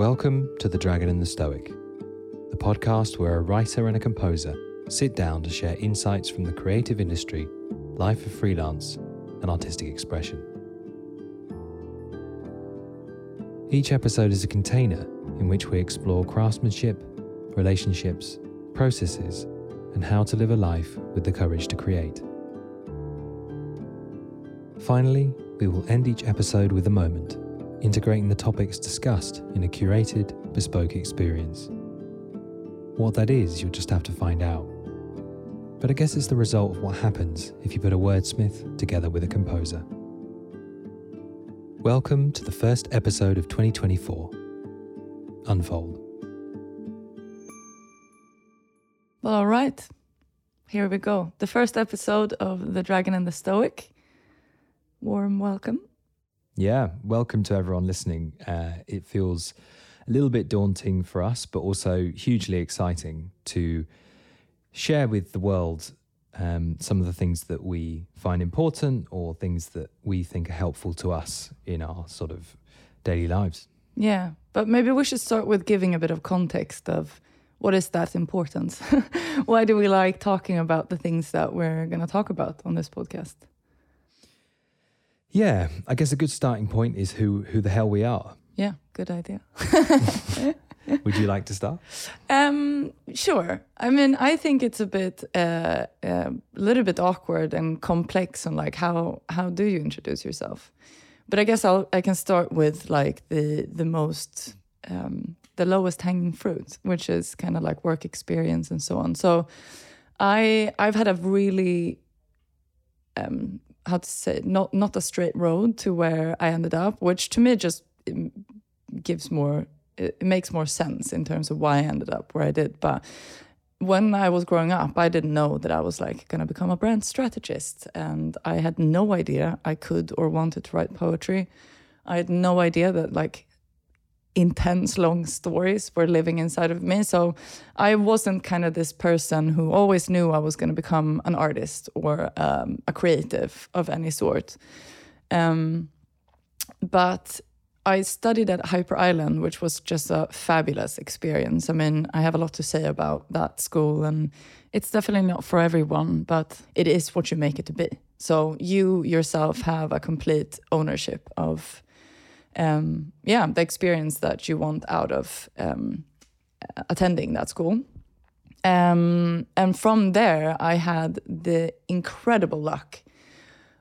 Welcome to The Dragon and the Stoic, the podcast where a writer and a composer sit down to share insights from the creative industry, life of freelance, and artistic expression. Each episode is a container in which we explore craftsmanship, relationships, processes, and how to live a life with the courage to create. Finally, we will end each episode with a moment, integrating the topics discussed in a curated, bespoke experience. What that is, you'll just have to find out. But I guess it's the result of what happens if you put a wordsmith together with a composer. Welcome to the first episode of 2024 Unfold. Well, all right. Here we go. The first episode of The Dragon and the Stoic. Warm welcome. Yeah, welcome to everyone listening. Uh, it feels a little bit daunting for us, but also hugely exciting to share with the world um, some of the things that we find important or things that we think are helpful to us in our sort of daily lives. Yeah, but maybe we should start with giving a bit of context of what is that importance? Why do we like talking about the things that we're going to talk about on this podcast? Yeah, I guess a good starting point is who who the hell we are. Yeah, good idea. Would you like to start? Um, sure. I mean, I think it's a bit, uh, a little bit awkward and complex, on like how how do you introduce yourself? But I guess I'll I can start with like the the most um, the lowest hanging fruit, which is kind of like work experience and so on. So, I I've had a really um, how to say not not a straight road to where I ended up, which to me just gives more it makes more sense in terms of why I ended up where I did. But when I was growing up, I didn't know that I was like to become a brand strategist, and I had no idea I could or wanted to write poetry. I had no idea that like intense long stories were living inside of me. So I wasn't kind of this person who always knew I was going to become an artist or um, a creative of any sort. Um, but I studied at Hyper Island, which was just a fabulous experience. I mean, I have a lot to say about that school, and it's definitely not for everyone, but it is what you make it to be. So you yourself have a complete ownership of um, yeah, the experience that you want out of um, attending that school. Um, and from there, I had the incredible luck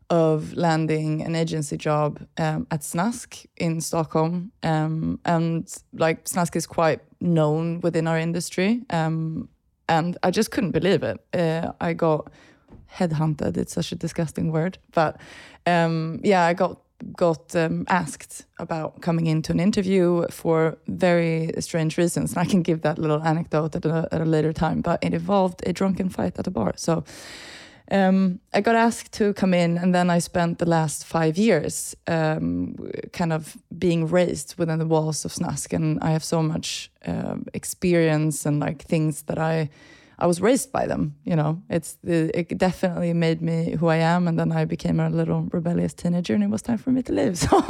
of landing an agency job um, at Snask in Stockholm. Um, and like Snask is quite known within our industry. Um, and I just couldn't believe it. Uh, I got headhunted. It's such a disgusting word. But um, yeah, I got got um, asked about coming into an interview for very strange reasons. And I can give that little anecdote at a, at a later time, but it involved a drunken fight at a bar. So um, I got asked to come in, and then I spent the last five years um, kind of being raised within the walls of Snask. And I have so much uh, experience and like things that I I was raised by them. You know, it's it definitely made me who I am. And then I became a little rebellious teenager, and it was time for me to live. So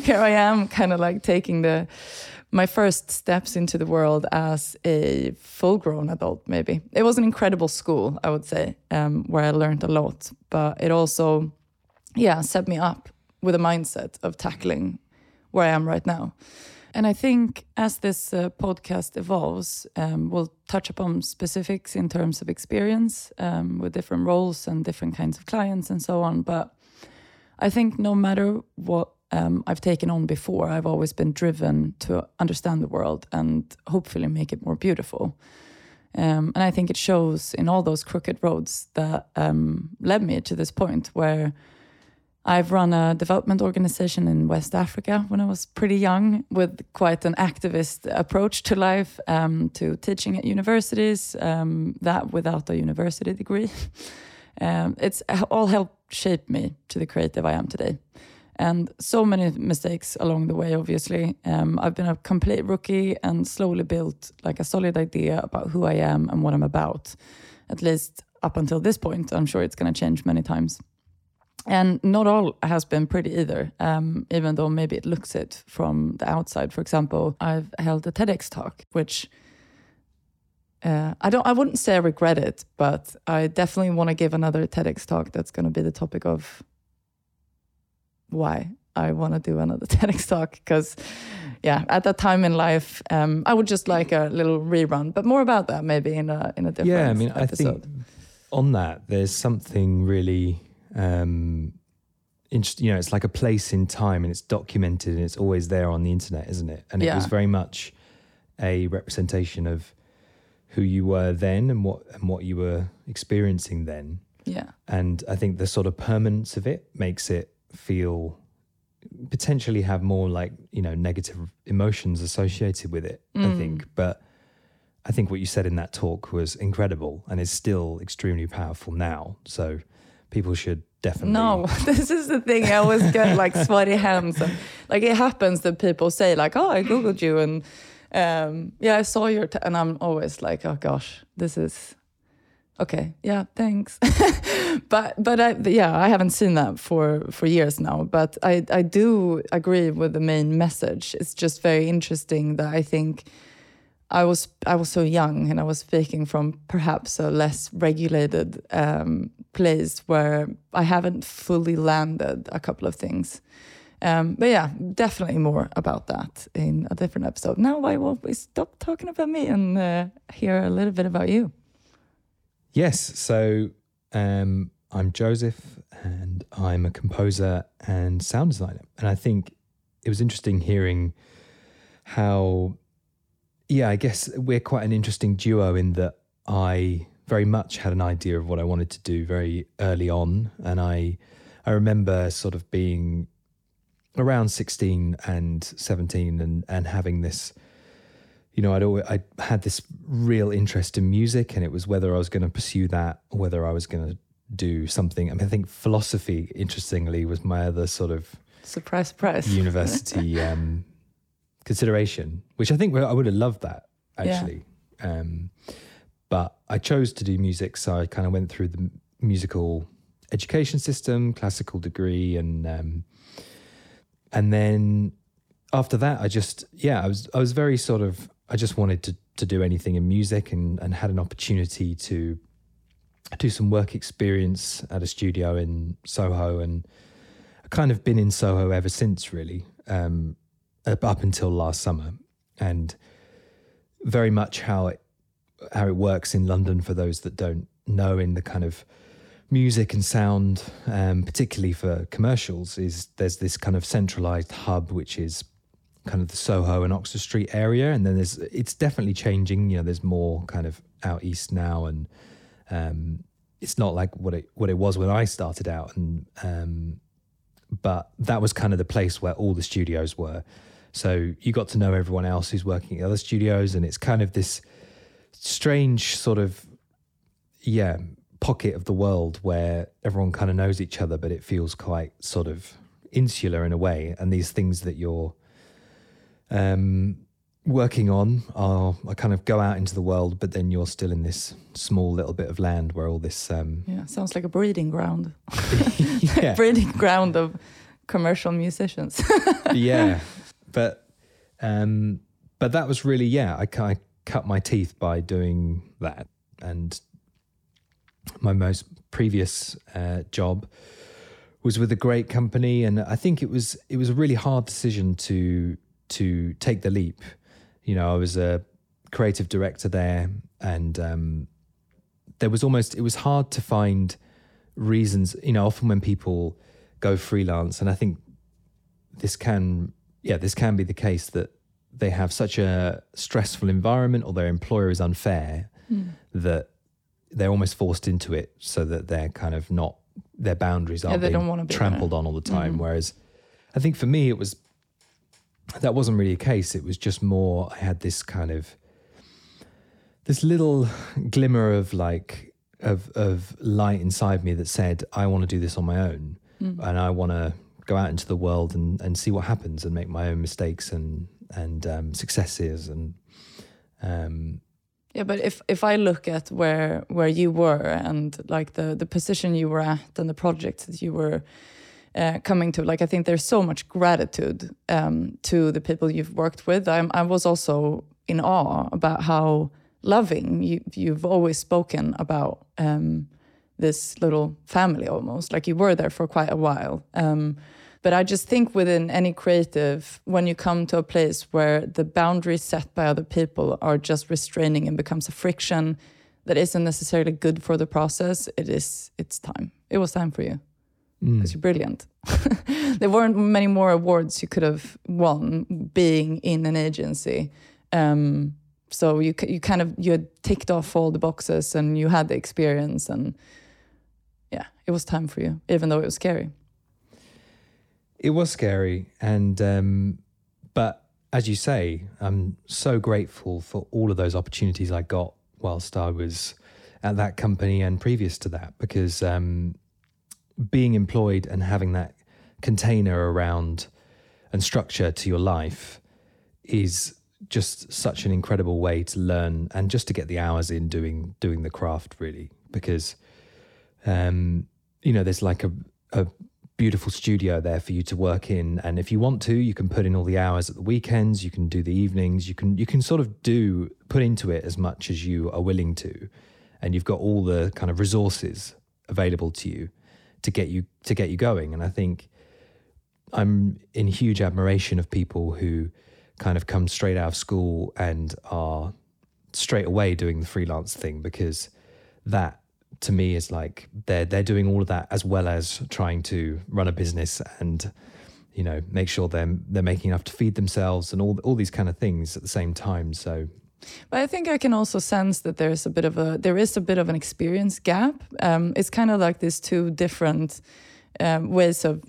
here I am, kind of like taking the my first steps into the world as a full-grown adult. Maybe it was an incredible school, I would say, um, where I learned a lot. But it also, yeah, set me up with a mindset of tackling where I am right now. And I think as this uh, podcast evolves, um, we'll touch upon specifics in terms of experience um, with different roles and different kinds of clients and so on. But I think no matter what um, I've taken on before, I've always been driven to understand the world and hopefully make it more beautiful. Um, and I think it shows in all those crooked roads that um, led me to this point where I've run a development organization in West Africa when I was pretty young, with quite an activist approach to life, um, to teaching at universities, um, that without a university degree. um, it's all helped shape me to the creative I am today. And so many mistakes along the way, obviously. Um, I've been a complete rookie and slowly built like a solid idea about who I am and what I'm about, at least up until this point. I'm sure it's going to change many times. And not all has been pretty either um, even though maybe it looks it from the outside for example i've held a tedx talk which uh, I don't. I wouldn't say I regret it, but I definitely want to give another TEDx talk. That's going to be the topic of why I want to do another TEDx talk. Because, yeah, at that time in life, um, I would just like a little rerun. But more about that maybe in a in a different. Yeah, I mean, episode. I think on that there's something really. Um, interesting. You know, it's like a place in time, and it's documented, and it's always there on the internet, isn't it? And it Yeah. was very much a representation of who you were then and what and what you were experiencing then. yeah, And I think the sort of permanence of it makes it feel potentially have more like, you know, negative emotions associated with it, I think. But I think what you said in that talk was incredible and is still extremely powerful now. So people should definitely No, this is the thing. I always get like sweaty hands, and like it happens that people say like, "Oh, I googled you," and um, yeah, I saw your, and I'm always like, "Oh gosh, this is okay." Yeah, thanks. but but I yeah, I haven't seen that for for years now. But I I do agree with the main message. It's just very interesting that I think. I was I was so young and I was speaking from perhaps a less regulated um, place where I haven't fully landed a couple of things. Um, but yeah, definitely more about that in a different episode. Now, why won't we stop talking about me and uh, hear a little bit about you? Yes. So um, I'm Joseph and I'm a composer and sound designer. And I think it was interesting hearing how, yeah, I guess we're quite an interesting duo in that I very much had an idea of what I wanted to do very early on. And I, I remember sort of being around 16 and 17 and, and having this you know, I'd always, I had this real interest in music, and it was whether I was going to pursue that or whether I was going to do something. I mean, I think philosophy, interestingly, was my other sort of Surprise, surprise. university um, consideration, which I think I would have loved that Yeah. actually. Um, but I chose to do music, so I kind of went through the musical education system, classical degree, and um, and then after that, I just yeah, I was I was very sort of I just wanted to to do anything in music, and and had an opportunity to do some work experience at a studio in Soho, and I've kind of been in Soho ever since, really, um, up until last summer, and very much how it how it works in London for those that don't know in the kind of music and sound, um, particularly for commercials, is there's this kind of centralized hub which is kind of the Soho and Oxford Street area, and then there's it's definitely changing. You know, there's more kind of out east now, and um, it's not like what it what it was when I started out, and um, but that was kind of the place where all the studios were. So you got to know everyone else who's working at other studios, and it's kind of this strange sort of yeah pocket of the world where everyone kind of knows each other, but it feels quite sort of insular in a way. And these things that you're um, working on are, are kind of go out into the world, but then you're still in this small little bit of land where all this um, Yeah, sounds like a breeding ground. breeding ground of commercial musicians. yeah, but um, but that was really yeah. I kind of cut my teeth by doing that, and my most previous uh, job was with a great company, and I think it was it was a really hard decision to to take the leap. You know, I was a creative director there, and um, there was almost it was hard to find reasons. You know, often when people go freelance, and I think this can yeah this can be the case that they have such a stressful environment or their employer is unfair hmm. that they're almost forced into it so that they're kind of not their boundaries aren't they being don't wanna be trampled on all the time. Mm-hmm. Whereas i think for me it was that wasn't really a case. It was just more i had this kind of this little glimmer of like of of light inside me that said i want to do this on my own hmm. and i want to go out into the world and and see what happens and make my own mistakes and and um, successes and um Yeah, but if if I look at where where you were and like the the position you were at and the projects that you were uh, coming to, like I think there's so much gratitude um, to the people you've worked with. I'm, I was also in awe about how loving you you've always spoken about um, this little family almost. Like you were there for quite a while. Um, but I just think within any creative, when you come to a place where the boundaries set by other people are just restraining and becomes a friction that isn't necessarily good for the process, it is it's time. It was time for you because mm. you're brilliant. there weren't many more awards you could have won being in an agency. Um, so you you kind of you had ticked off all the boxes and you had the experience and yeah, it was time for you, even though it was scary. It was scary, and um, but as you say, I'm so grateful for all of those opportunities I got whilst I was at that company and previous to that, because um, being employed and having that container around and structure to your life is just such an incredible way to learn and just to get the hours in doing doing the craft really because um, you know there's like a, a beautiful studio there for you to work in. And if you want to you can put in all the hours at the weekends you can do the evenings you can you can sort of do put into it as much as you are willing to. And you've got all the kind of resources available to you to get you to get you going. And i think i'm in huge admiration of people who kind of come straight out of school and are straight away doing the freelance thing because that to me is like they're they're doing all of that as well as trying to run a business and you know make sure they're they're making enough to feed themselves and all all these kind of things at the same time so but I think I can also sense that there's a bit of a there is a bit of an experience gap. Um, it's kind of like these two different um, ways of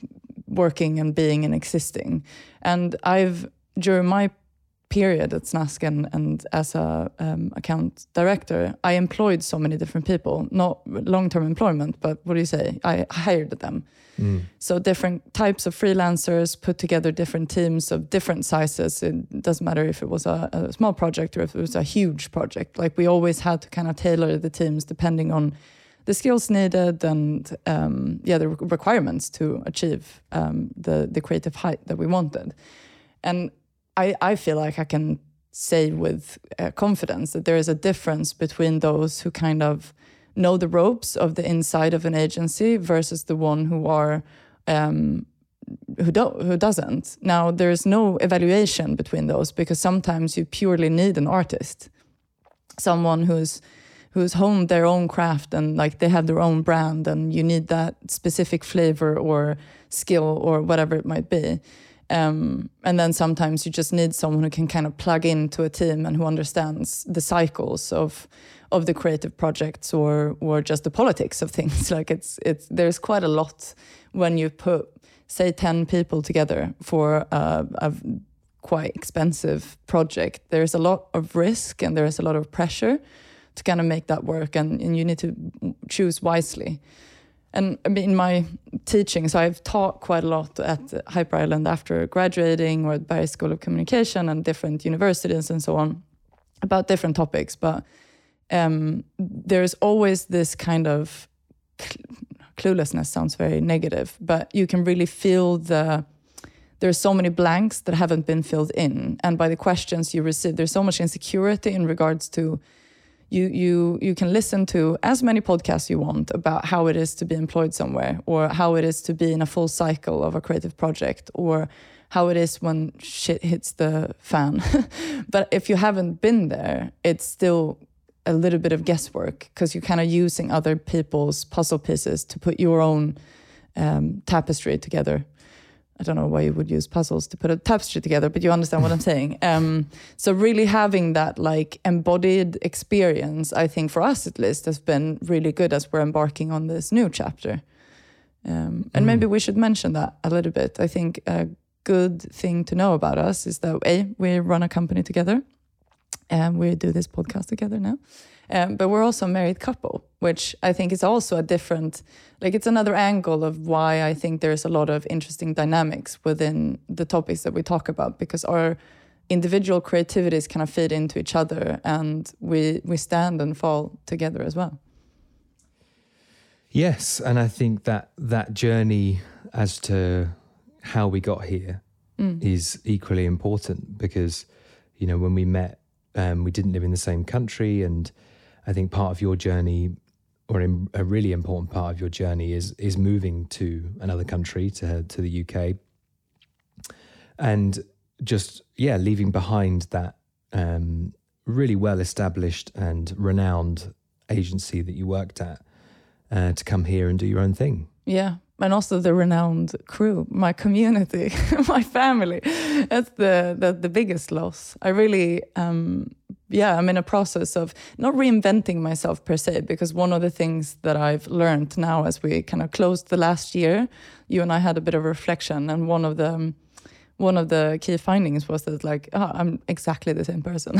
working and being and existing. And I've during my period at Snask and, and as a um, account director, I employed so many different people, not long-term employment, but what do you say? I hired them. Mm. So different types of freelancers put together different teams of different sizes. It doesn't matter if it was a, a small project or if it was a huge project. Like we always had to kind of tailor the teams depending on the skills needed and um, yeah, the requirements to achieve um, the the creative height that we wanted. And I, I feel like I can say with uh, confidence that there is a difference between those who kind of know the ropes of the inside of an agency versus the one who are um, who don't who doesn't. Now there is no evaluation between those because sometimes you purely need an artist, someone who's who's honed their own craft and like they have their own brand and you need that specific flavor or skill or whatever it might be. Um, and then sometimes you just need someone who can kind of plug into a team and who understands the cycles of of the creative projects or or just the politics of things. like it's it's there's quite a lot when you put say ten people together for a, a quite expensive project. There's a lot of risk and there's a lot of pressure to kind of make that work, and, and you need to choose wisely and in my teaching, so I've taught quite a lot at Hyper Island after graduating or at Berghs School of Communication and different universities and so on about different topics. But um, there's always this kind of cluelessness sounds very negative, but you can really feel the there are so many blanks that haven't been filled in, and by the questions you receive, there's so much insecurity in regards to you you you can listen to as many podcasts you want about how it is to be employed somewhere or how it is to be in a full cycle of a creative project or how it is when shit hits the fan. But if you haven't been there it's still a little bit of guesswork because you're kind of using other people's puzzle pieces to put your own um, tapestry together I don't know why you would use puzzles to put a tapestry together, but you understand what I'm saying. Um, so really having that like embodied experience, I think for us at least, has been really good as we're embarking on this new chapter. Um, and mm. maybe we should mention that a little bit. I think a good thing to know about us is that a we run a company together, and we do this podcast together now. Um, but we're also a married couple, which I think is also a different, like it's another angle of why I think there's a lot of interesting dynamics within the topics that we talk about because our individual creativities kind of feed into each other and we we stand and fall together as well yes and i think that that journey as to how we got here mm. is equally important because you know when we met um, we didn't live in the same country and i think part of your journey or in, a really important part of your journey is is moving to another country to to the UK and just yeah leaving behind that um, really well established and renowned agency that you worked at uh, to come here and do your own thing yeah and also the renowned crew, my community, my family. That's the, the, the biggest loss. I really, um, yeah, I'm in a process of not reinventing myself per se, because one of the things that I've learned now as we kind of closed the last year, you and I had a bit of reflection, and one of the um, one of the key findings was that like oh, i'm exactly the same person.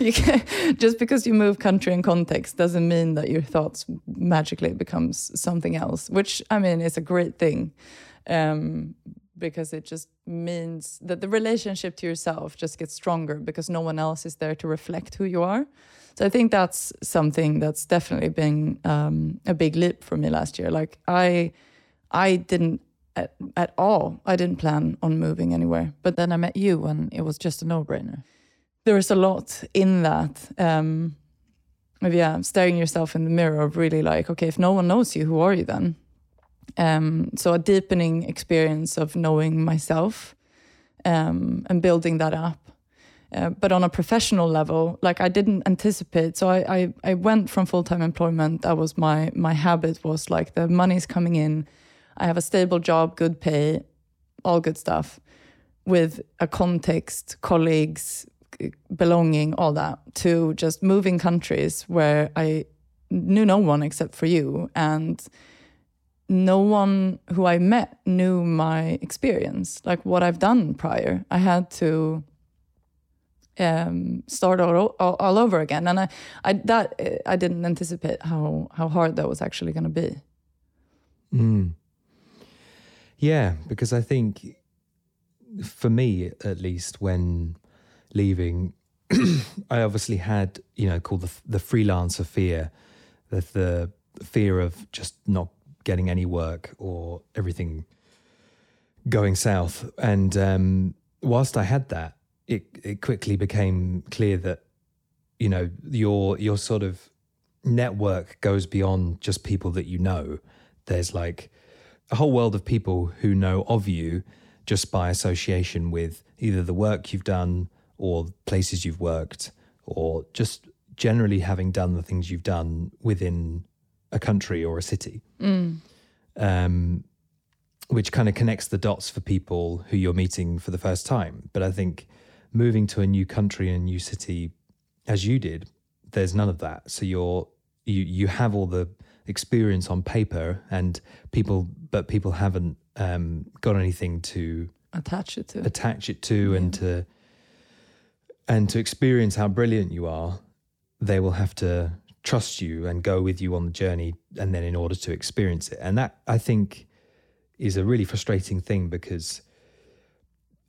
Just because you move country and context doesn't mean that your thoughts magically becomes something else which i mean is a great thing. Um, because it just means that the relationship to yourself just gets stronger because no one else is there to reflect who you are so i think that's something that's definitely been um, a big leap for me last year like i i didn't at, at all. I didn't plan on moving anywhere. But then I met you and it was just a no brainer. There is a lot in that. Um, yeah, staring yourself in the mirror of really like, okay, if no one knows you, who are you then? Um, so a deepening experience of knowing myself um, and building that up. Uh, but on a professional level, like I didn't anticipate. So I, I, I went from full time employment. That was my my habit was like the money's coming in I have a stable job, good pay, all good stuff, with a context, colleagues, belonging, all that, to just moving countries where I knew no one except for you. And no one who I met knew my experience, like what I've done prior. I had to um, start all, all, all, over again, and I, I that I didn't anticipate how how hard that was actually going to be. Mm. Yeah, because I think for me, at least, when leaving, I obviously had, you know, called the the freelancer fear, the, the fear of just not getting any work or everything going south. And um, whilst I had that, it it quickly became clear that, you know, your your sort of network goes beyond just people that you know. There's like a whole world of people who know of you just by association with either the work you've done or places you've worked or just generally having done the things you've done within a country or a city. Mm. Um, which kind of connects the dots for people who you're meeting for the first time. But I think moving to a new country and a new city, as you did, there's none of that. So you're you you have all the experience on paper and people but people haven't um, got anything to attach it to attach it to yeah. and to and to experience how brilliant you are they will have to trust you and go with you on the journey and then in order to experience it and that i think is a really frustrating thing because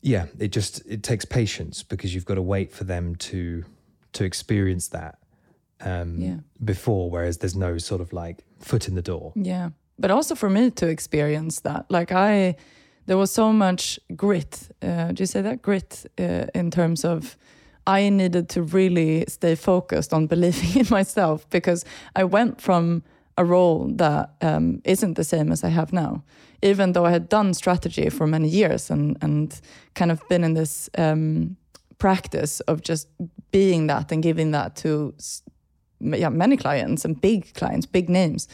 yeah it just it takes patience because you've got to wait for them to to experience that um, yeah. before, whereas there's no sort of like foot in the door. Yeah. But also for me to experience that, like I, there was so much grit. Uh, do you say that grit uh, in terms of I needed to really stay focused on believing in myself because I went from a role that um, not the same as I have now. Even though I had done strategy for many years and and kind of been in this um, practice of just being that and giving that to yeah, many clients and big clients, big names.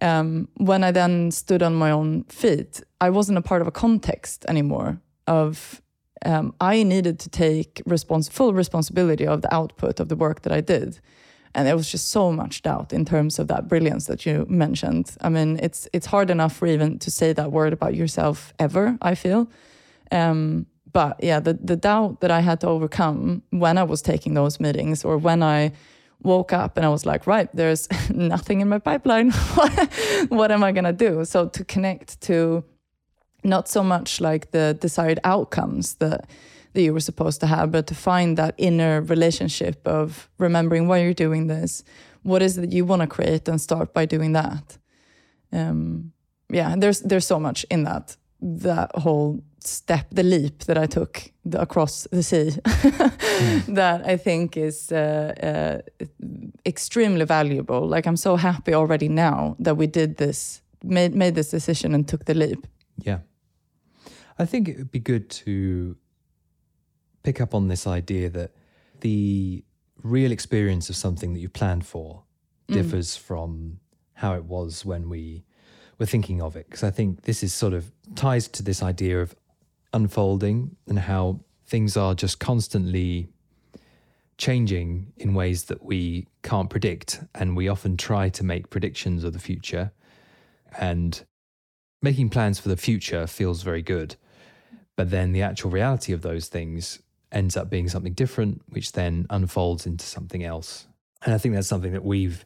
Um, when I then stood on my own feet, I wasn't a part of a context anymore. Of um, I needed to take respons- full responsibility of the output of the work that I did, and there was just so much doubt in terms of that brilliance that you mentioned. I mean, it's it's hard enough for even to say that word about yourself ever. I feel. Um, but yeah, the the doubt that I had to overcome when I was taking those meetings or when I woke up and I was like, right, there's nothing in my pipeline. what am I going to do? So to connect to not so much like the desired outcomes, the that you were supposed to have, but to find that inner relationship of remembering why you're doing this, what is it that you want to create, and start by doing that. Um, yeah, there's there's so much in that that whole step, the leap that I took the, across the sea, mm. that I think is uh, uh, extremely valuable. Like I'm so happy already now that we did this, made made this decision and took the leap. Yeah, I think it would be good to pick up on this idea that the real experience of something that you planned for mm. differs from how it was when we were thinking of it. Because I think this is sort of ties to this idea of unfolding and how things are just constantly changing in ways that we can't predict. And we often try to make predictions of the future. And making plans for the future feels very good. But then the actual reality of those things ends up being something different, which then unfolds into something else. And I think that's something that we've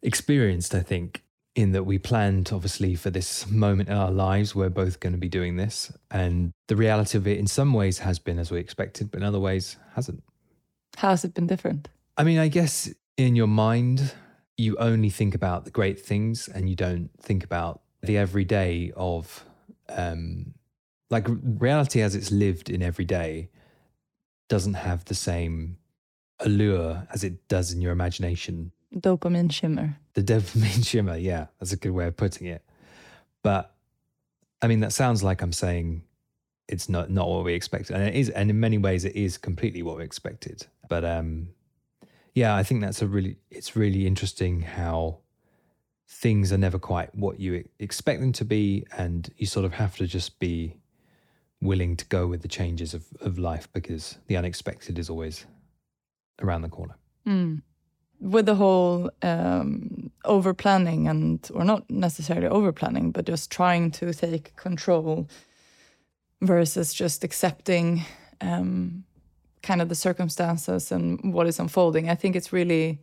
experienced, I think, in that we planned obviously for this moment in our lives we're both going to be doing this. And the reality of it in some ways has been as we expected but in other ways hasn't. How has it been different? I mean i guess in your mind you only think about the great things and you don't think about the everyday of um like reality as it's lived in every day doesn't have the same allure as it does in your imagination dopamine shimmer. The dopamine shimmer, yeah, that's a good way of putting it. But I mean, that sounds like I'm saying it's not not what we expected, and it is, and in many ways, it is completely what we expected. But um, yeah, I think that's a really it's really interesting how things are never quite what you expect them to be, and you sort of have to just be willing to go with the changes of, of life because the unexpected is always around the corner. Mm with the whole um, over planning and or not necessarily over planning but just trying to take control versus just accepting um, kind of the circumstances and what is unfolding i think it's really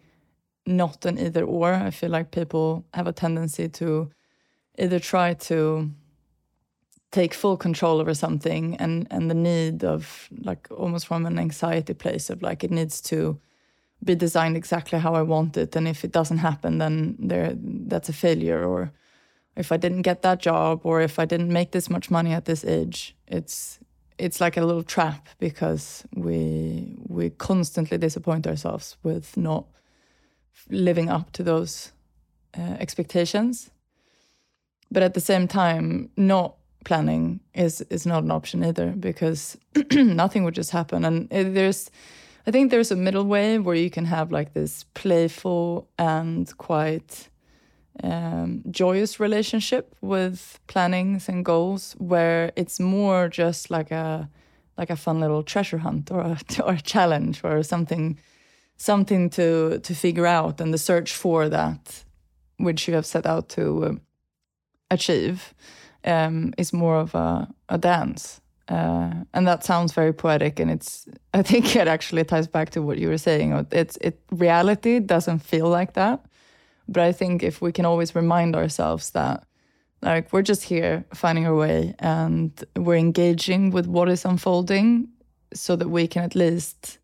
not an either or i feel like people have a tendency to either try to take full control over something and and the need of like almost from an anxiety place of like it needs to be designed exactly how I want it. And if it doesn't happen, then there that's a failure. Or if I didn't get that job, or if I didn't make this much money at this age, it's it's like a little trap because we we constantly disappoint ourselves with not living up to those uh, expectations. But at the same time, not planning is is not an option either because nothing would just happen, and there's I think there's a middle way where you can have like this playful and quite um, joyous relationship with plannings and goals, where it's more just like a like a fun little treasure hunt or a, or a challenge or something something to to figure out and the search for that which you have set out to uh, achieve um, is more of a, a dance uh, and that sounds very poetic, and it's. I think it actually ties back to what you were saying. It's it reality doesn't feel like that, but I think if we can always remind ourselves that, like we're just here finding our way, and we're engaging with what is unfolding, so that we can at least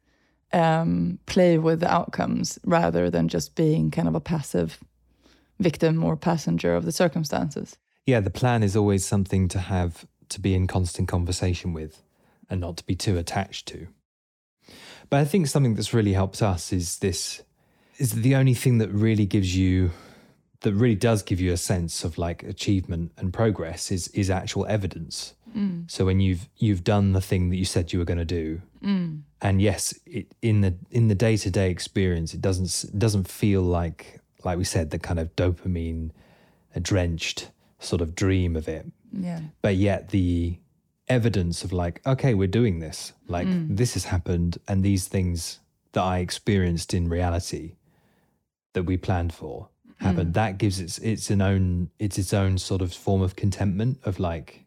um, play with the outcomes rather than just being kind of a passive victim or passenger of the circumstances. Yeah, the plan is always something to have to be in constant conversation with and not to be too attached to. But I think something that's really helped us is this is the only thing that really gives you that really does give you a sense of like achievement and progress is is actual evidence. Mm. So when you've you've done the thing that you said you were going to do, mm. and yes, it, in the in the day to day experience, it doesn't it doesn't feel like like we said the kind of dopamine drenched sort of dream of it. Yeah. But yet the evidence of like, okay, we're doing this. Like mm. this has happened and these things that I experienced in reality that we planned for happened. Mm. That gives its its an own it's its own sort of form of contentment of like,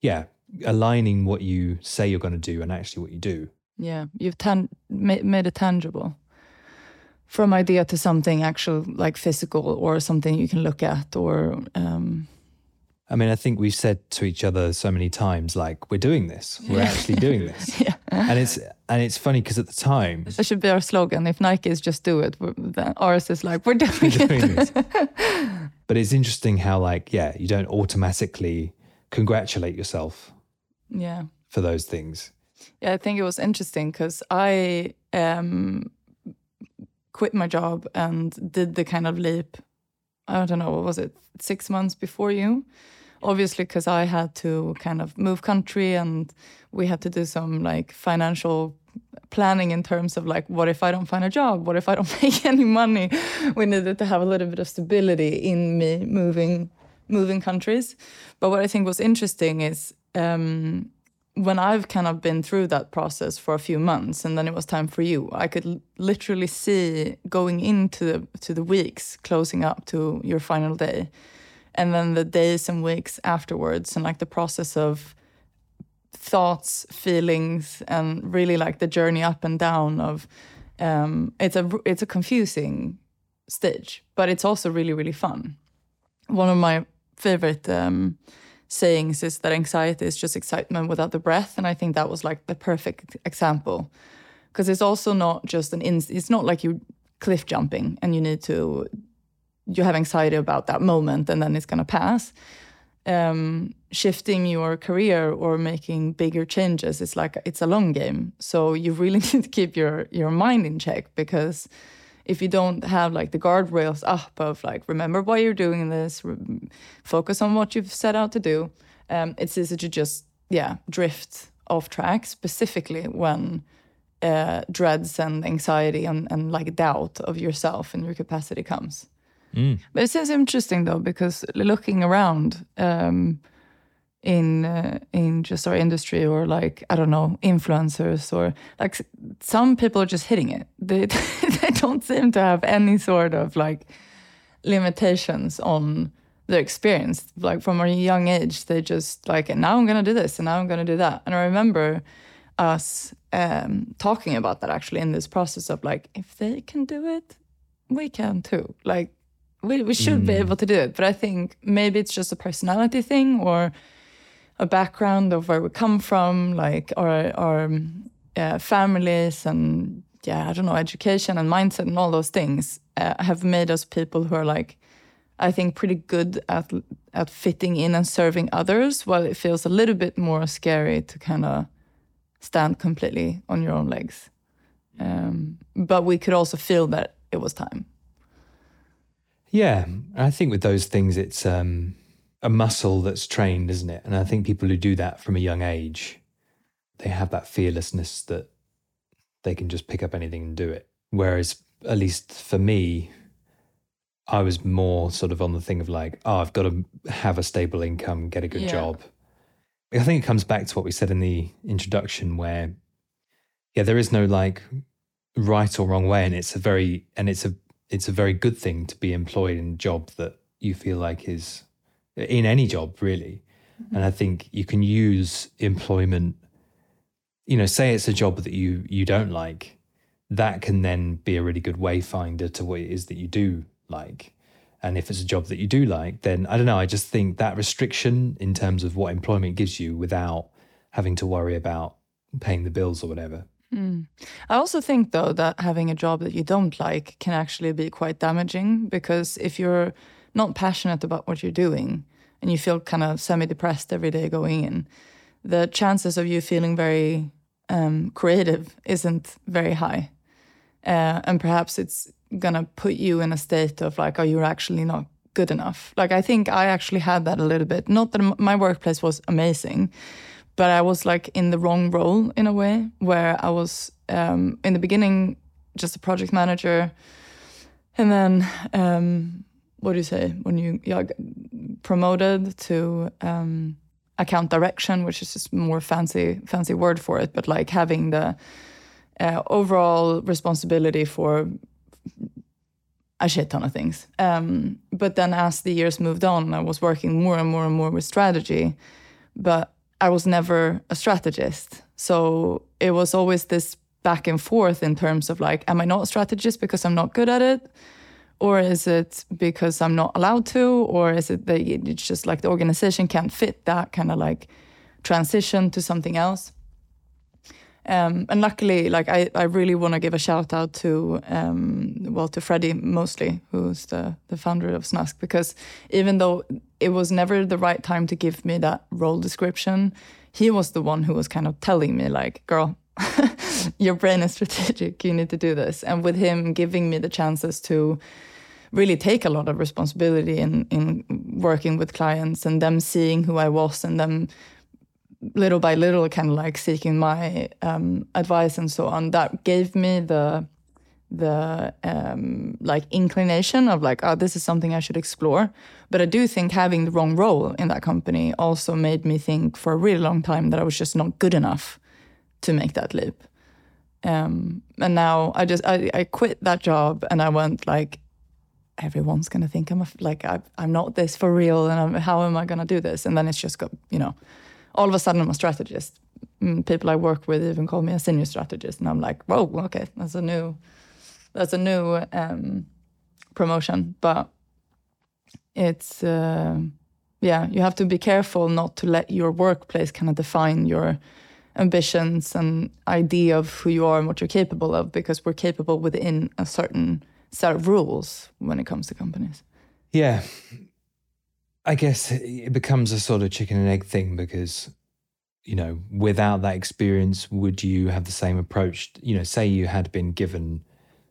yeah, aligning what you say you're going to do and actually what you do. Yeah, you've tan- made it tangible from idea to something actual like physical or something you can look at or um, I mean, I think we've said to each other so many times, like we're doing this, we're actually doing this, yeah. and it's and it's funny because at the time, That should be our slogan. If Nike is just do it, then ours is like we're doing, we're doing it. this. but it's interesting how, like, yeah, you don't automatically congratulate yourself yeah. for those things. Yeah, I think it was interesting because I um, quit my job and did the kind of leap. I don't know, what was it, six months before you? Obviously, because I had to kind of move country and we had to do some like financial planning in terms of like, what if I don't find a job? What if I don't make any money? We needed to have a little bit of stability in me moving moving countries. But what I think was interesting is um, when I've kind of been through that process for a few months, and then it was time for you, I could literally see going into the, to the weeks closing up to your final day, and then the days and weeks afterwards, and like the process of thoughts, feelings, and really like the journey up and down of. Um, it's a it's a confusing stage, but it's also really really fun. One of my favorite um, sayings is that anxiety is just excitement without the breath. And i think that was like the perfect example. Because it's also not just an inst- it's not like you cliff jumping and you need to you have anxiety about that moment and then it's going to pass. Um, shifting your career or making bigger changes it's like it's a long game. So you really need to keep your your mind in check because if you don't have like the guardrails up of like remember why you're doing this focus on what you've set out to do. Um, it's easy to just yeah drift off track specifically when uh, dreads and anxiety and, and like doubt of yourself and your capacity comes. But it seems interesting though because looking around um, in uh, in just our industry or like I don't know influencers or like some people are just hitting it. They they don't seem to have any sort of like limitations on their experience. Like from a young age, they just like and now I'm gonna do this and now I'm gonna do that. And I remember us um, talking about that actually in this process of like if they can do it, we can too. Like we we should be able to do it. But I think maybe it's just a personality thing or a background of where we come from, like our our uh, families and yeah, I don't know, education and mindset and all those things uh, have made us people who are like, I think, pretty good at at fitting in and serving others. While it feels a little bit more scary to kind of stand completely on your own legs. Um, but we could also feel that it was time. Yeah, I think with those things, it's um, a muscle that's trained, isn't it? And I think people who do that from a young age, they have that fearlessness that they can just pick up anything and do it. Whereas, at least for me, I was more sort of on the thing of like, oh, I've got to have a stable income, get a good Yeah. job. I think it comes back to what we said in the introduction, where yeah, there is no like right or wrong way, and it's a very and it's a it's a very good thing to be employed in a job that you feel like is in any job really. And i think you can use employment you know say it's a job that you you don't like that can then be a really good wayfinder to what it is that you do like. And if it's a job that you do like then i don't know i just think that restriction in terms of what employment gives you without having to worry about paying the bills or whatever. Hmm. I also think though that having a job that you don't like can actually be quite damaging because if you're not passionate about what you're doing and you feel kind of semi-depressed every day going in, the chances of you feeling very um, creative isn't very high, uh, and perhaps it's gonna put you in a state of like, oh, you're actually not good enough. Like I think I actually had that a little bit. Not that my workplace was amazing, but I was like in the wrong role in a way where I was um, in the beginning just a project manager, and then um, what do you say when you g- promoted to um, account direction, which is just more fancy fancy word for it, but like having the uh, overall responsibility for a shit ton of things. Um, but then as the years moved on, I was working more and more and more with strategy, but I was never a strategist. So it was always this back and forth in terms of like, am I not a strategist because I'm not good at it? Or is it because I'm not allowed to, or is it that it's just like the organization can't fit that kind of like transition to something else? Um, and luckily, like I, I really want to give a shout out to um, well to Freddie mostly, who's the the founder of Snask, because even though it was never the right time to give me that role description, he was the one who was kind of telling me like, "Girl, your brain is strategic. You need to do this." And with him giving me the chances to really take a lot of responsibility in in working with clients and them seeing who I was and them little by little kind of like seeking my um, advice and so on that gave me the the um, like inclination of like oh this is something i should explore but i do think having the wrong role in that company also made me think for a really long time that i was just not good enough to make that leap um, and now i just I, I quit that job and i went like everyone's gonna think i'm a, like I, i'm not this for real and I'm, how am i gonna do this and then it's just got you know all of a sudden I'm a strategist. Mm, people I work with even call me a senior strategist, and I'm like, whoa, okay, that's a new, that's a new um, promotion. But it's uh, yeah, you have to be careful not to let your workplace kind of define your ambitions and idea of who you are and what you're capable of, because we're capable within a certain set of rules when it comes to companies. Yeah, I guess it becomes a sort of chicken and egg thing because, you know, without that experience, would you have the same approach? You know, say you had been given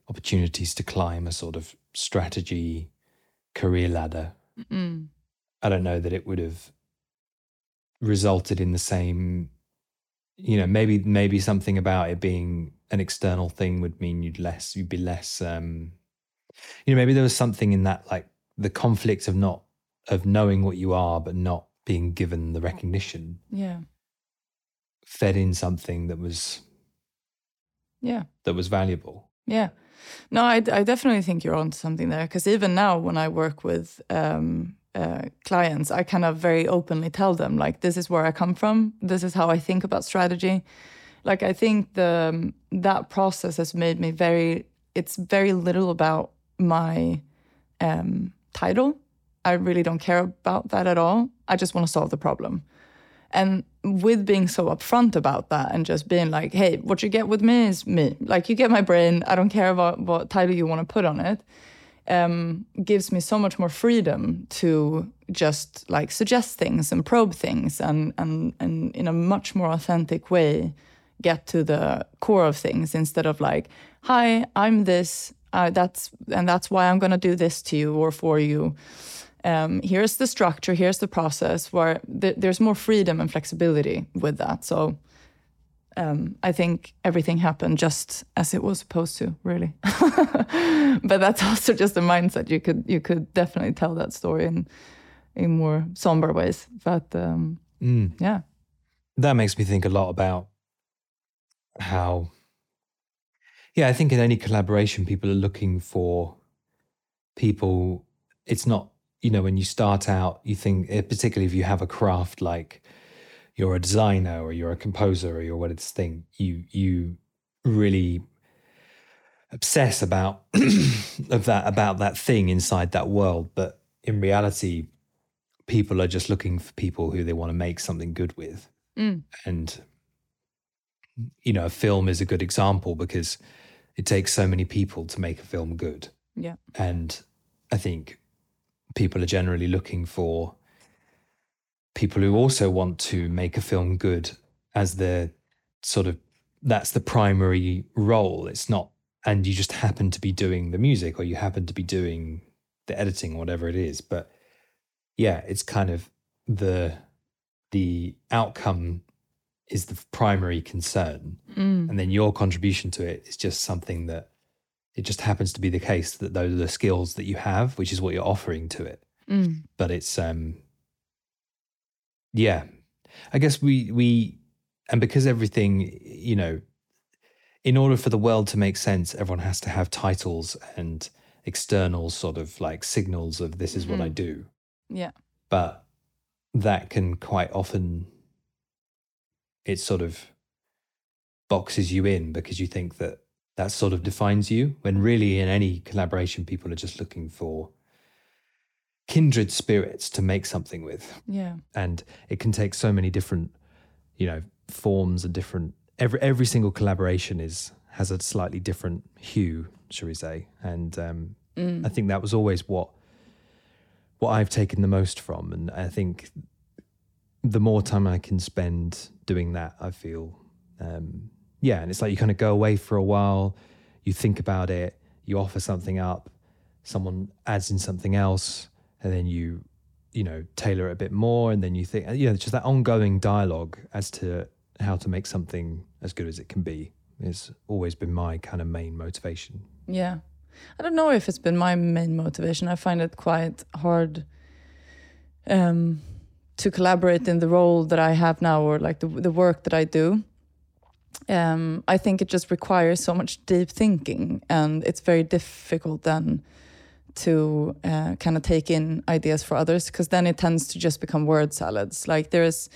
opportunities to climb a sort of strategy career ladder. Mm. I don't know that it would have resulted in the same you know maybe maybe something about it being an external thing would mean you'd less you'd be less um you know maybe there was something in that like the conflict of not of knowing what you are but not being given the recognition yeah. fed in something that was yeah. that was valuable. Yeah. No i, I definitely think you're onto something there because even now when i work with um, uh, clients i kind of very openly tell them like this is where i come from this is how i think about strategy like i think the um, that process has made me very it's very little about my um, title I really don't care about that at all. I just want to solve the problem. And with being so upfront about that and just being like, hey, what you get with me is me. Like, you get my brain. I don't care about what title you want to put on it. Um, gives me so much more freedom to just like suggest things and probe things and, and, and in a much more authentic way get to the core of things instead of like, hi, I'm this. Uh, that's and that's why I'm gonna do this to you or for you um, here's the structure, here's the process, where th- there's more freedom and flexibility with that. So um, I think everything happened just as it was supposed to, really. but that's also just a mindset. You could you could definitely tell that story in in more somber ways. But um, mm. yeah, that makes me think a lot about how. Yeah, I think in any collaboration, people are looking for people. It's not you know, when you start out, you think, eh, particularly if you have a craft like you're a designer or you're a composer or you're what it's thing, you you really obsess about of that about that thing inside that world. But in reality, people are just looking for people who they want to make something good with. Mm. And you know, a film is a good example because it takes so many people to make a film good. Yeah. And I think people are generally looking for people who also want to make a film good as the sort of that's the primary role. It's not, and you just happen to be doing the music or you happen to be doing the editing or whatever it is. But yeah, it's kind of the the outcome is the primary concern, mm. and then your contribution to it is just something that it just happens to be the case that those are the skills that you have, which is what you're offering to it. Mm. But it's um yeah. I guess we we and because everything, you know, in order for the world to make sense, everyone has to have titles and external sort of like signals of this is mm-hmm. what I mm-hmm. do. Yeah. But that can quite often it sort of boxes you in because you think that that sort of defines you. When really, in any collaboration, people are just looking for kindred spirits to make something with. Yeah. And it can take so many different, you know, forms and different. Every every single collaboration is has a slightly different hue, shall we say? And um, I think that was always what what I've taken the most from, and I think the more time I can spend doing that, I feel, um, yeah, and it's like you kind of go away for a while, you think about it, you offer something up, someone adds in something else, and then you, you know, tailor it a bit more, and then you think, you know, just that ongoing dialogue as to how to make something as good as it can be has always been my kind of main motivation. Yeah. I don't know if it's been my main motivation. I find it quite hard um, to collaborate in the role that I have now or like the, the work that I do. Um, I think it just requires so much deep thinking, and it's very difficult then to uh, kind of take in ideas for others because then it tends to just become word salads. Like there is,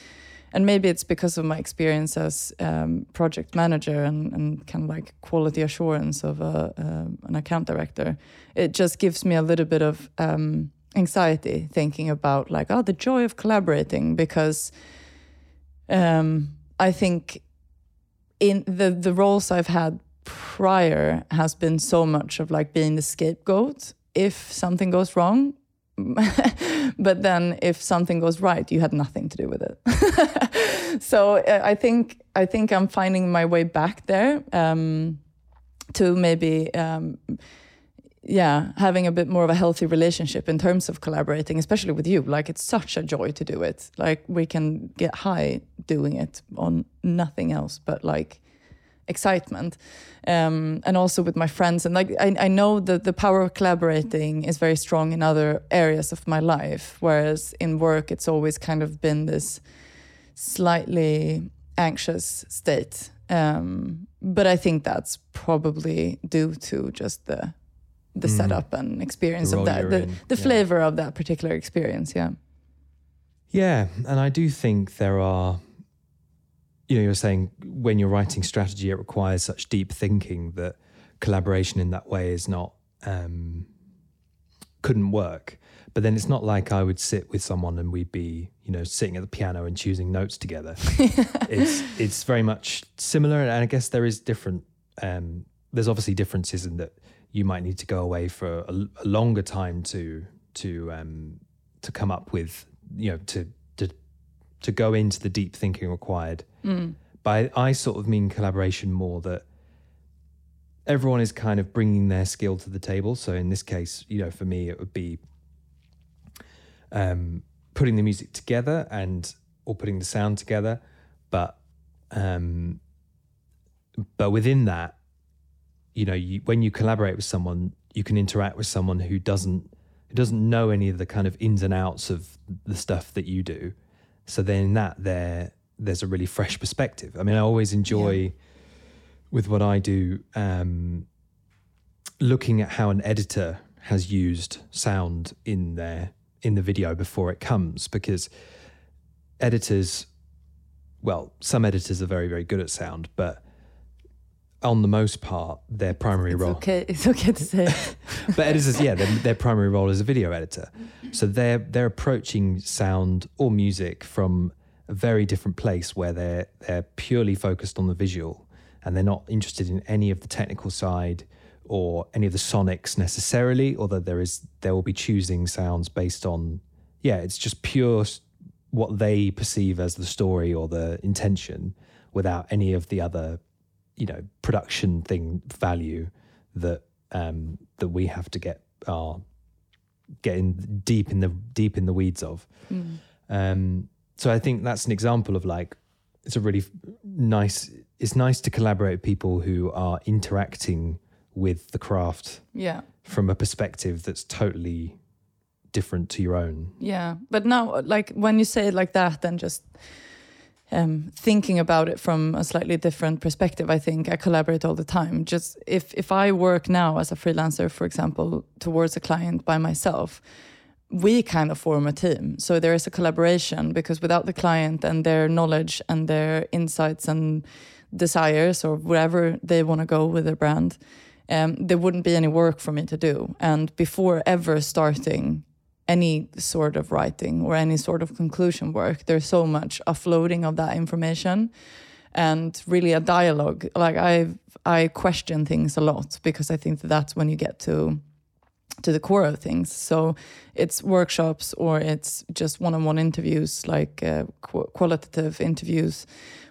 and maybe it's because of my experience as um, project manager and, and kind of like quality assurance of a, uh, an account director. It just gives me a little bit of um, anxiety thinking about like oh the joy of collaborating because um, I think in the the roles I've had prior has been so much of like being the scapegoat if something goes wrong but then if something goes right you had nothing to do with it. So uh, i think i think i'm finding my way back there um, to maybe um, yeah having a bit more of a healthy relationship in terms of collaborating especially with you. Like it's such a joy to do it. Like we can get high doing it on nothing else but like excitement um, and also with my friends and like I, I know that the power of collaborating is very strong in other areas of my life whereas in work it's always kind of been this slightly anxious state um, but i think that's probably due to just the the Mm. setup and experience The of that the, in, the yeah. flavor of that particular experience yeah Yeah, and I do think there are, you know, you're saying when you're writing strategy, it requires such deep thinking that collaboration in that way is not, um, couldn't work. But then it's not like I would sit with someone and we'd be, you know, sitting at the piano and choosing notes together. it's it's very much similar, and I guess there is different. Um, there's obviously differences in that you might need to go away for a, a longer time to to um, to come up with you know to to go into the deep thinking required. But I, I sort of mean collaboration more that everyone is kind of bringing their skill to the table. So in this case, you know, for me, it would be um, putting the music together and or putting the sound together, but um, but within that, you know, you, when you collaborate with someone, you can interact with someone who doesn't who doesn't know any of the kind of ins and outs of the stuff that you do. So then in that there there's a really fresh perspective. I mean, I always enjoy with what I do um, looking at how an editor has used sound in their in the video before it comes because editors well some editors are very very good at sound but on the most part their primary it's role okay it's okay to say but editors, yeah, their, their primary role is a video editor. So they're they're approaching sound or music from a very different place where they're they're purely focused on the visual and they're not interested in any of the technical side or any of the sonics necessarily, although there is they will be choosing sounds based on yeah, it's just pure what they perceive as the story or the intention without any of the other you know production thing value that um that we have to get our get in deep in the deep in the weeds of. Um so i think that's an example of like it's a really nice it's nice to collaborate with people who are interacting with the craft yeah. from a perspective that's totally different to your own. Yeah, but now, like when you say it like that, then just um, thinking about it from a slightly different perspective, I think I collaborate all the time. Just if if I work now as a freelancer, for example, towards a client by myself, we kind of form a team. So there is a collaboration because without the client and their knowledge and their insights and desires or wherever they want to go with their brand, um, there wouldn't be any work for me to do. And before ever starting any sort of writing or any sort of conclusion work, there's so much offloading of that information and really a dialogue. Like I, I question things a lot because I think that that's when you get to to the core of things. So it's workshops or it's just one-on-one interviews, like uh, qu- qualitative interviews,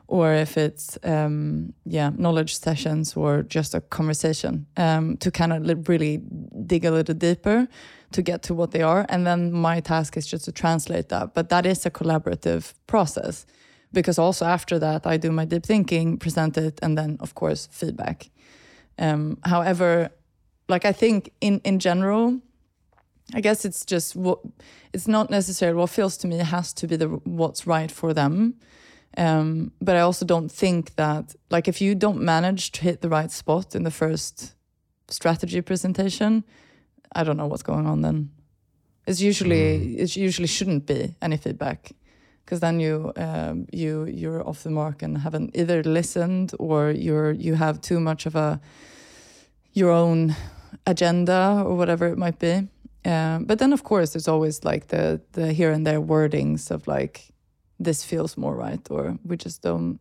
or if it's um, yeah knowledge sessions or just a conversation um, to kind of really dig a little deeper to get to what they are. And then my task is just to translate that. But that is a collaborative process because also after that I do my deep thinking, present it, and then of course feedback. Um, however, like I think in in general, I guess it's just what it's not necessarily what feels to me has to be the what's right for them. Um, but I also don't think that like if you don't manage to hit the right spot in the first strategy presentation, I don't know what's going on then. It's usually mm. it usually shouldn't be any feedback because then you um, you you're off the mark and haven't either listened or you're you have too much of a your own agenda or whatever it might be. Um, but then of course there's always like the the here and there wordings of like this feels more right or we just don't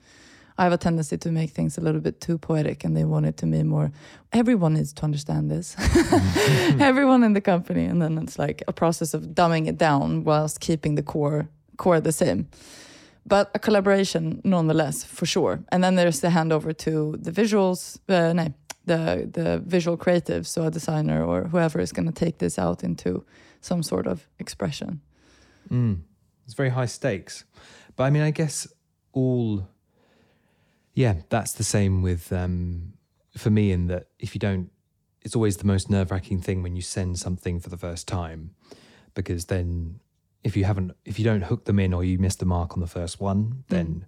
I have a tendency to make things a little bit too poetic and they want it to be more everyone needs to understand this. everyone in the company. And then it's like a process of dumbing it down whilst keeping the core core the same. But a collaboration nonetheless, for sure. And then there's the handover to the visuals, uh, no, the the visual creative, so a designer or whoever is going to take this out into some sort of expression. Mm. It's very high stakes, but I mean, I guess all yeah, that's the same with um, for me in that if you don't, it's always the most nerve wracking thing when you send something for the first time, because then if you haven't, if you don't hook them in or you miss the mark on the first one, mm. then mm.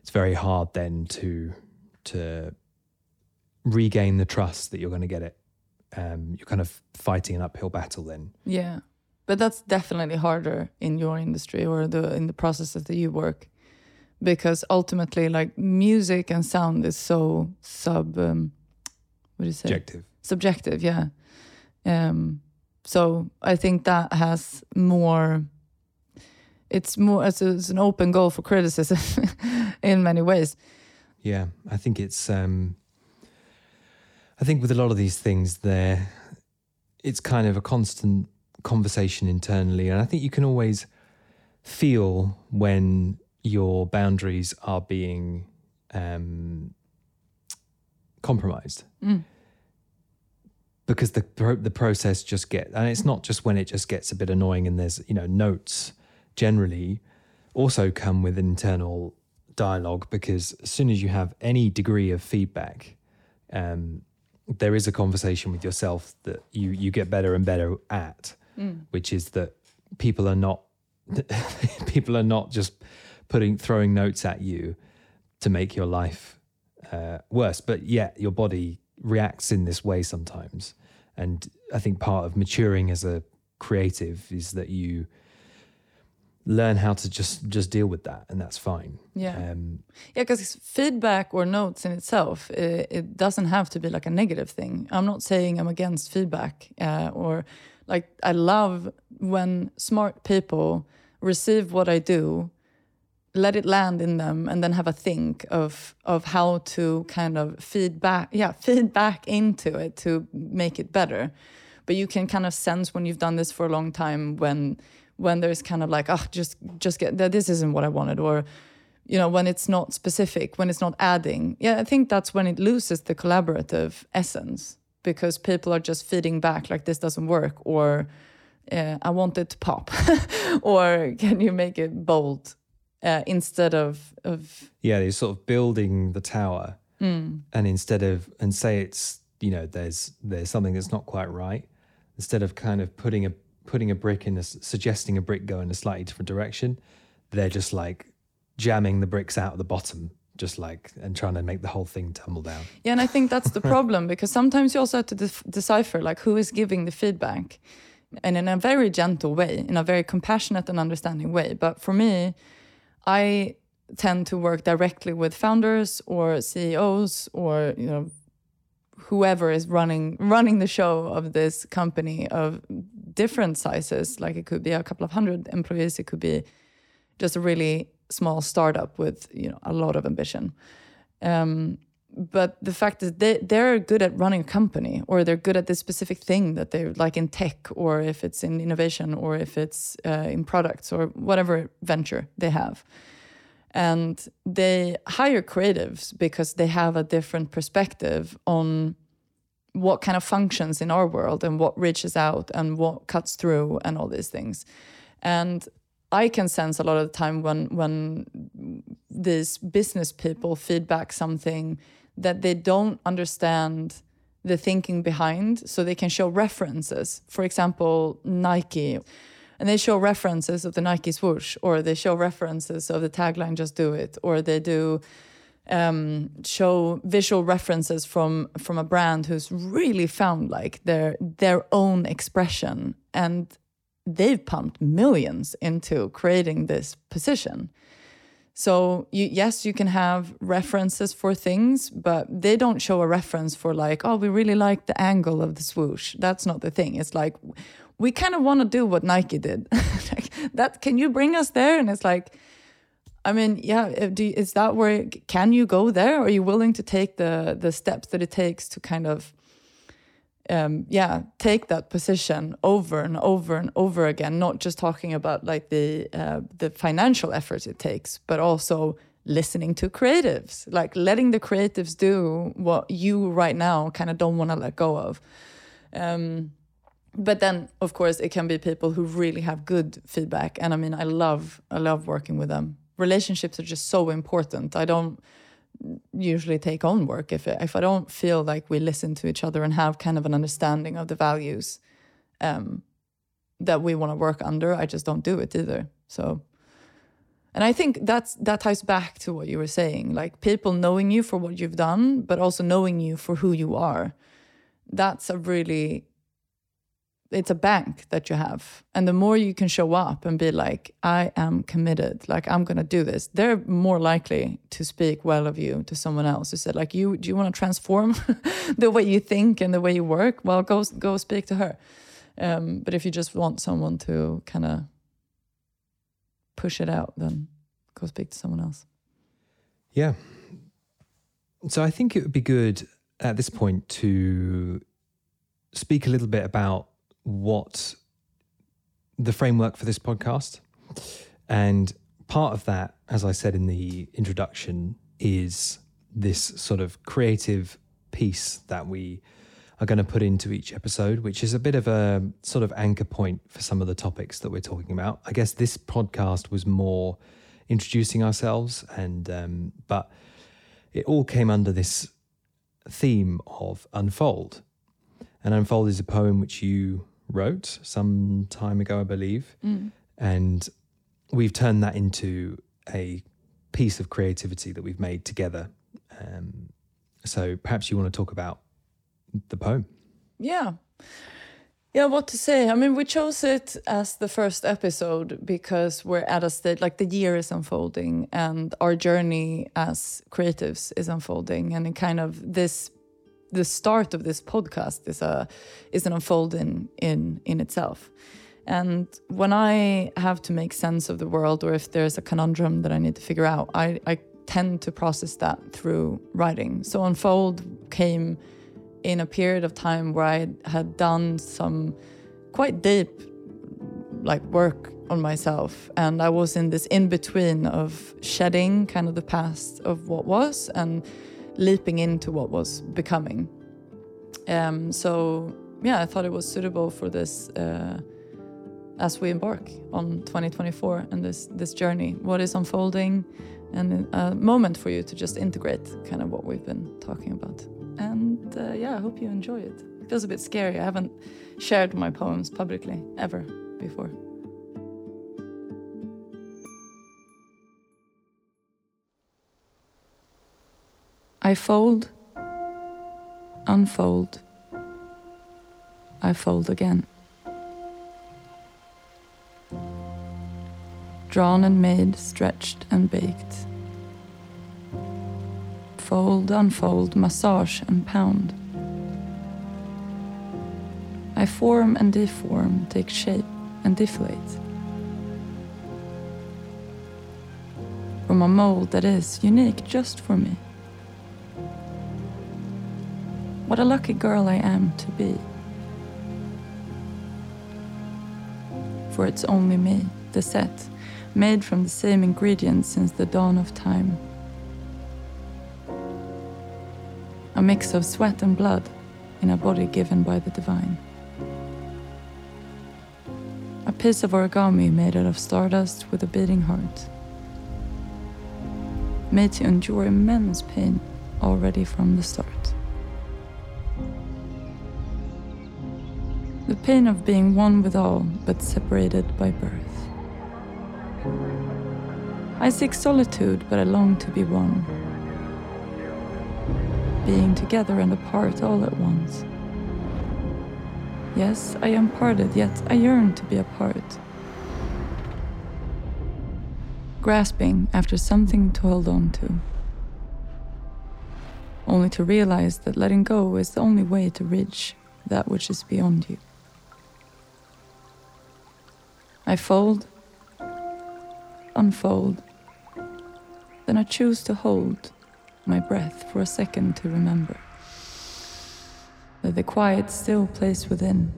it's very hard then to to regain the trust that you're going to get it. Um, you're kind of fighting an uphill battle then. Yeah, but that's definitely harder in your industry or the in the processes that you work. Because ultimately like music and sound is so sub um, what do you say? Subjective. Subjective yeah. Um, so i think that has more it's more it's, it's an open goal for criticism in many ways. Yeah i think it's um i think with a lot of these things there it's kind of a constant conversation internally and i think you can always feel when your boundaries are being um, compromised. Mm. Because the the process just get and it's not just when it just gets a bit annoying and there's you know notes generally also come with internal dialogue because as soon as you have any degree of feedback, um, there is a conversation with yourself that you you get better and better at, mm. which is that people are not people are not just putting throwing notes at you to make your life uh, worse. But yet your body reacts in this way sometimes. And I think part of maturing as a creative is that you learn how to just just deal with that and that's fine yeah um, yeah because feedback or notes in itself it, it, doesn't have to be like a negative thing i'm not saying i'm against feedback uh, or like i love when smart people receive what i do let it land in them and then have a think of of how to kind of feed back yeah feed back into it to make it better. But you can kind of sense when you've done this for a long time when when there's kind of like oh just just get that this isn't what i wanted or you know when it's not specific when it's not adding. Yeah i think that's when it loses the collaborative essence because people are just feeding back like this doesn't work or uh, i want it to pop. Or can you make it bold uh, instead of of yeah, you're sort of building the tower, mm. and instead of and say it's you know there's there's something that's not quite right, instead of kind of putting a putting a brick in a suggesting a brick go in a slightly different direction, they're just like jamming the bricks out of the bottom just like and trying to make the whole thing tumble down. Yeah, and I think that's the problem because sometimes you also have to de- decipher like who is giving the feedback, and in a very gentle way, in a very compassionate and understanding way. But for me, I tend to work directly with founders or CEOs or you know whoever is running running the show of this company of different sizes like it could be a couple of hundred employees it could be just a really small startup with you know a lot of ambition. Um, but the fact is they they're good at running a company or they're good at this specific thing that they're like in tech or if it's in innovation or if it's uh, in products or whatever venture they have. And they hire creatives because they have a different perspective on what kind of functions in our world and what reaches out and what cuts through and all these things. And I can sense a lot of the time when when these business people feedback something that they don't understand the thinking behind, so they can show references. For example, Nike, and they show references of the Nike swoosh, or they show references of the tagline "Just Do It," or they do um, show visual references from from a brand who's really found like their their own expression. And they've pumped millions into creating this position. So you, yes, you can have references for things, but they don't show a reference for like, oh, we really like the angle of the swoosh. That's not the thing. It's like we kind of want to do what Nike did. like, that can you bring us there? And it's like, I mean, yeah, uh, do, is that where can you go there? Are you willing to take the the steps that it takes to kind of um, yeah, take that position over and over and over again. Not just talking about like the uh, the financial efforts it takes, but also listening to creatives, like letting the creatives do what you right now kind of don't want to let go of. Um, but then, of course, it can be people who really have good feedback, and I mean, I love I love working with them. Relationships are just so important. I don't usually take on work if if I don't feel like we listen to each other and have kind of an understanding of the values um, that we want to work under. I just don't do it either. So, and I think that's that ties back to what you were saying, like people knowing you for what you've done, but also knowing you for who you are. That's a really it's a bank that you have. And the more you can show up and be like i am committed. Like i'm gonna do this they're more likely to speak well of you to someone else who said like you do you want to transform the way you think and the way you work? Well go go speak to her. Um, but if you just want someone to kind of push it out then go speak to someone else. Yeah. So i think it would be good at this point to speak a little bit about what the framework for this podcast. And part of that, as I said in the introduction, is this sort of creative piece that we are going to put into each episode, which is a bit of a sort of anchor point for some of the topics that we're talking about. I guess this podcast was more introducing ourselves, and um, but it all came under this theme of unfold. And unfold is a poem which you wrote some time ago, I believe. Mm. And we've turned that into a piece of creativity that we've made together. Um, so perhaps you want to talk about the poem. Yeah. Yeah, what to say? I mean, we chose it as the first episode because we're at a state like the year is unfolding and our journey as creatives is unfolding. And in kind of this the start of this podcast is a is an unfolding in in itself. And when I have to make sense of the world, or if there's a conundrum that I need to figure out, I, I tend to process that through writing. So Unfold came in a period of time where I had done some quite deep like work on myself and I was in this in between of shedding kind of the past of what was and leaping into what was becoming. Um, so yeah, I thought it was suitable for this uh, as we embark on 2024 and this this journey, what is unfolding, and a moment for you to just integrate kind of what we've been talking about. And uh, yeah, I hope you enjoy it. It feels a bit scary. I haven't shared my poems publicly ever before. I fold, unfold, I fold again. Drawn and made, stretched and baked, fold, unfold, massage, and pound. I form and deform, take shape and deflate. From a mold that is unique just for me. What a lucky girl I am to be. For it's only me, the set, made from the same ingredients since the dawn of time. A mix of sweat and blood in a body given by the divine. A piece of origami made out of stardust with a beating heart. Made to endure immense pain already from the start. The pain of being one with all, but separated by birth. I seek solitude, but I long to be one. Being together and apart all at once. Yes, I am parted, yet I yearn to be apart. Grasping after something to hold on to. Only to realize that letting go is the only way to reach that which is beyond you. I fold, unfold, then I choose to hold my breath for a second to remember that the quiet, still place within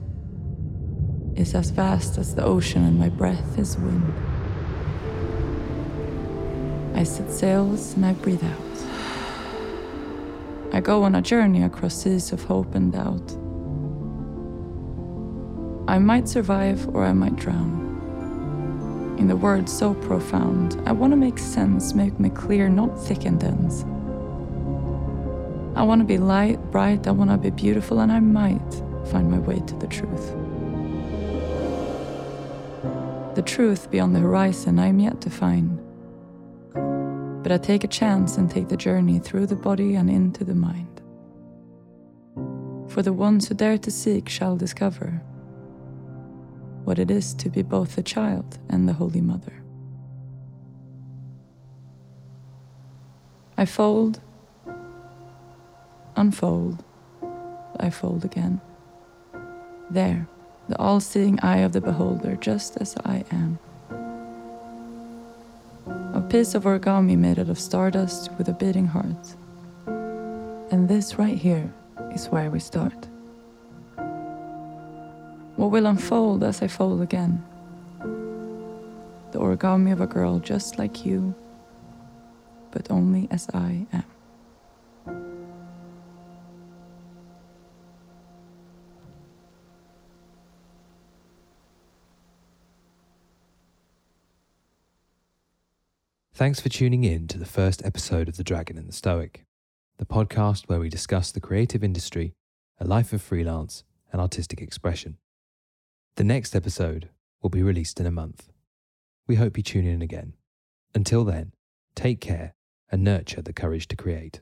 is as vast as the ocean, and my breath is wind. I set sails and I breathe out. I go on a journey across seas of hope and doubt. I might survive or I might drown in the words so profound. I want to make sense, make me clear, not thick and dense. I want to be light, bright, I want to be beautiful, and I might find my way to the truth. The truth beyond the horizon I am yet to find. But I take a chance and take the journey through the body and into the mind. For the ones who dare to seek shall discover what it is to be both the child and the Holy Mother. I fold, unfold, I fold again. There, the all seeing eye of the beholder, just as I am. A piece of origami made out of stardust with a beating heart. And this right here is where we start. What will unfold as I fold again? The origami of a girl just like you, but only as I am. Thanks for tuning in to the first episode of The Dragon and the Stoic, the podcast where we discuss the creative industry, a life of freelance, and artistic expression. The next episode will be released in a month. We hope you tune in again. Until then, take care and nurture the courage to create.